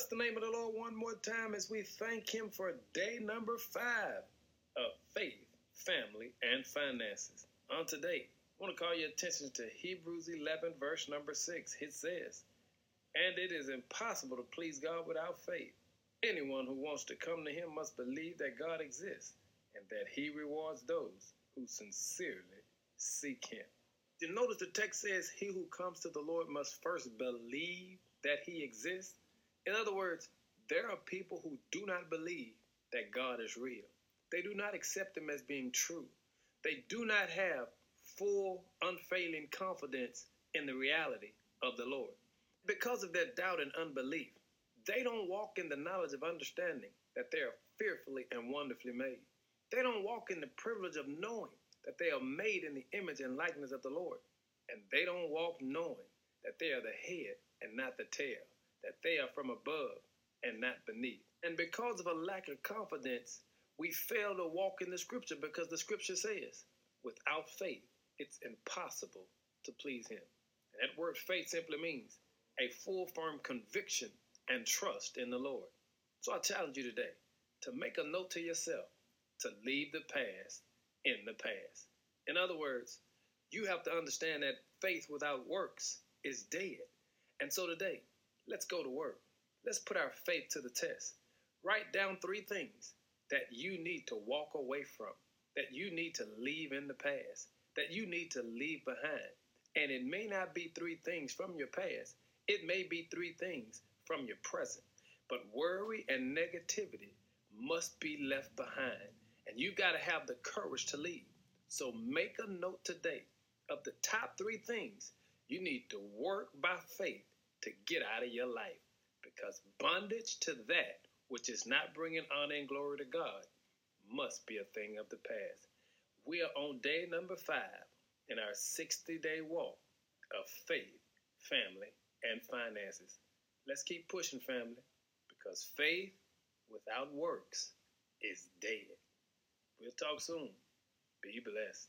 Bless the name of the Lord one more time as we thank Him for day number five of faith, family, and finances. On today, I want to call your attention to Hebrews 11, verse number 6. It says, And it is impossible to please God without faith. Anyone who wants to come to Him must believe that God exists and that He rewards those who sincerely seek Him. You notice the text says, He who comes to the Lord must first believe that He exists in other words, there are people who do not believe that God is real. They do not accept Him as being true. They do not have full, unfailing confidence in the reality of the Lord. Because of their doubt and unbelief, they don't walk in the knowledge of understanding that they are fearfully and wonderfully made. They don't walk in the privilege of knowing that they are made in the image and likeness of the Lord. And they don't walk knowing that they are the head and not the tail that they are from above and not beneath. And because of a lack of confidence, we fail to walk in the scripture because the scripture says, without faith, it's impossible to please him. And that word faith simply means a full, firm conviction and trust in the Lord. So I challenge you today to make a note to yourself to leave the past in the past. In other words, you have to understand that faith without works is dead. And so today, Let's go to work. Let's put our faith to the test. Write down three things that you need to walk away from, that you need to leave in the past, that you need to leave behind. And it may not be three things from your past, it may be three things from your present. But worry and negativity must be left behind. And you got to have the courage to leave. So make a note today of the top three things you need to work by faith to get out of your life because bondage to that which is not bringing honor and glory to God must be a thing of the past. We are on day number five in our 60 day walk of faith, family, and finances. Let's keep pushing, family, because faith without works is dead. We'll talk soon. Be blessed.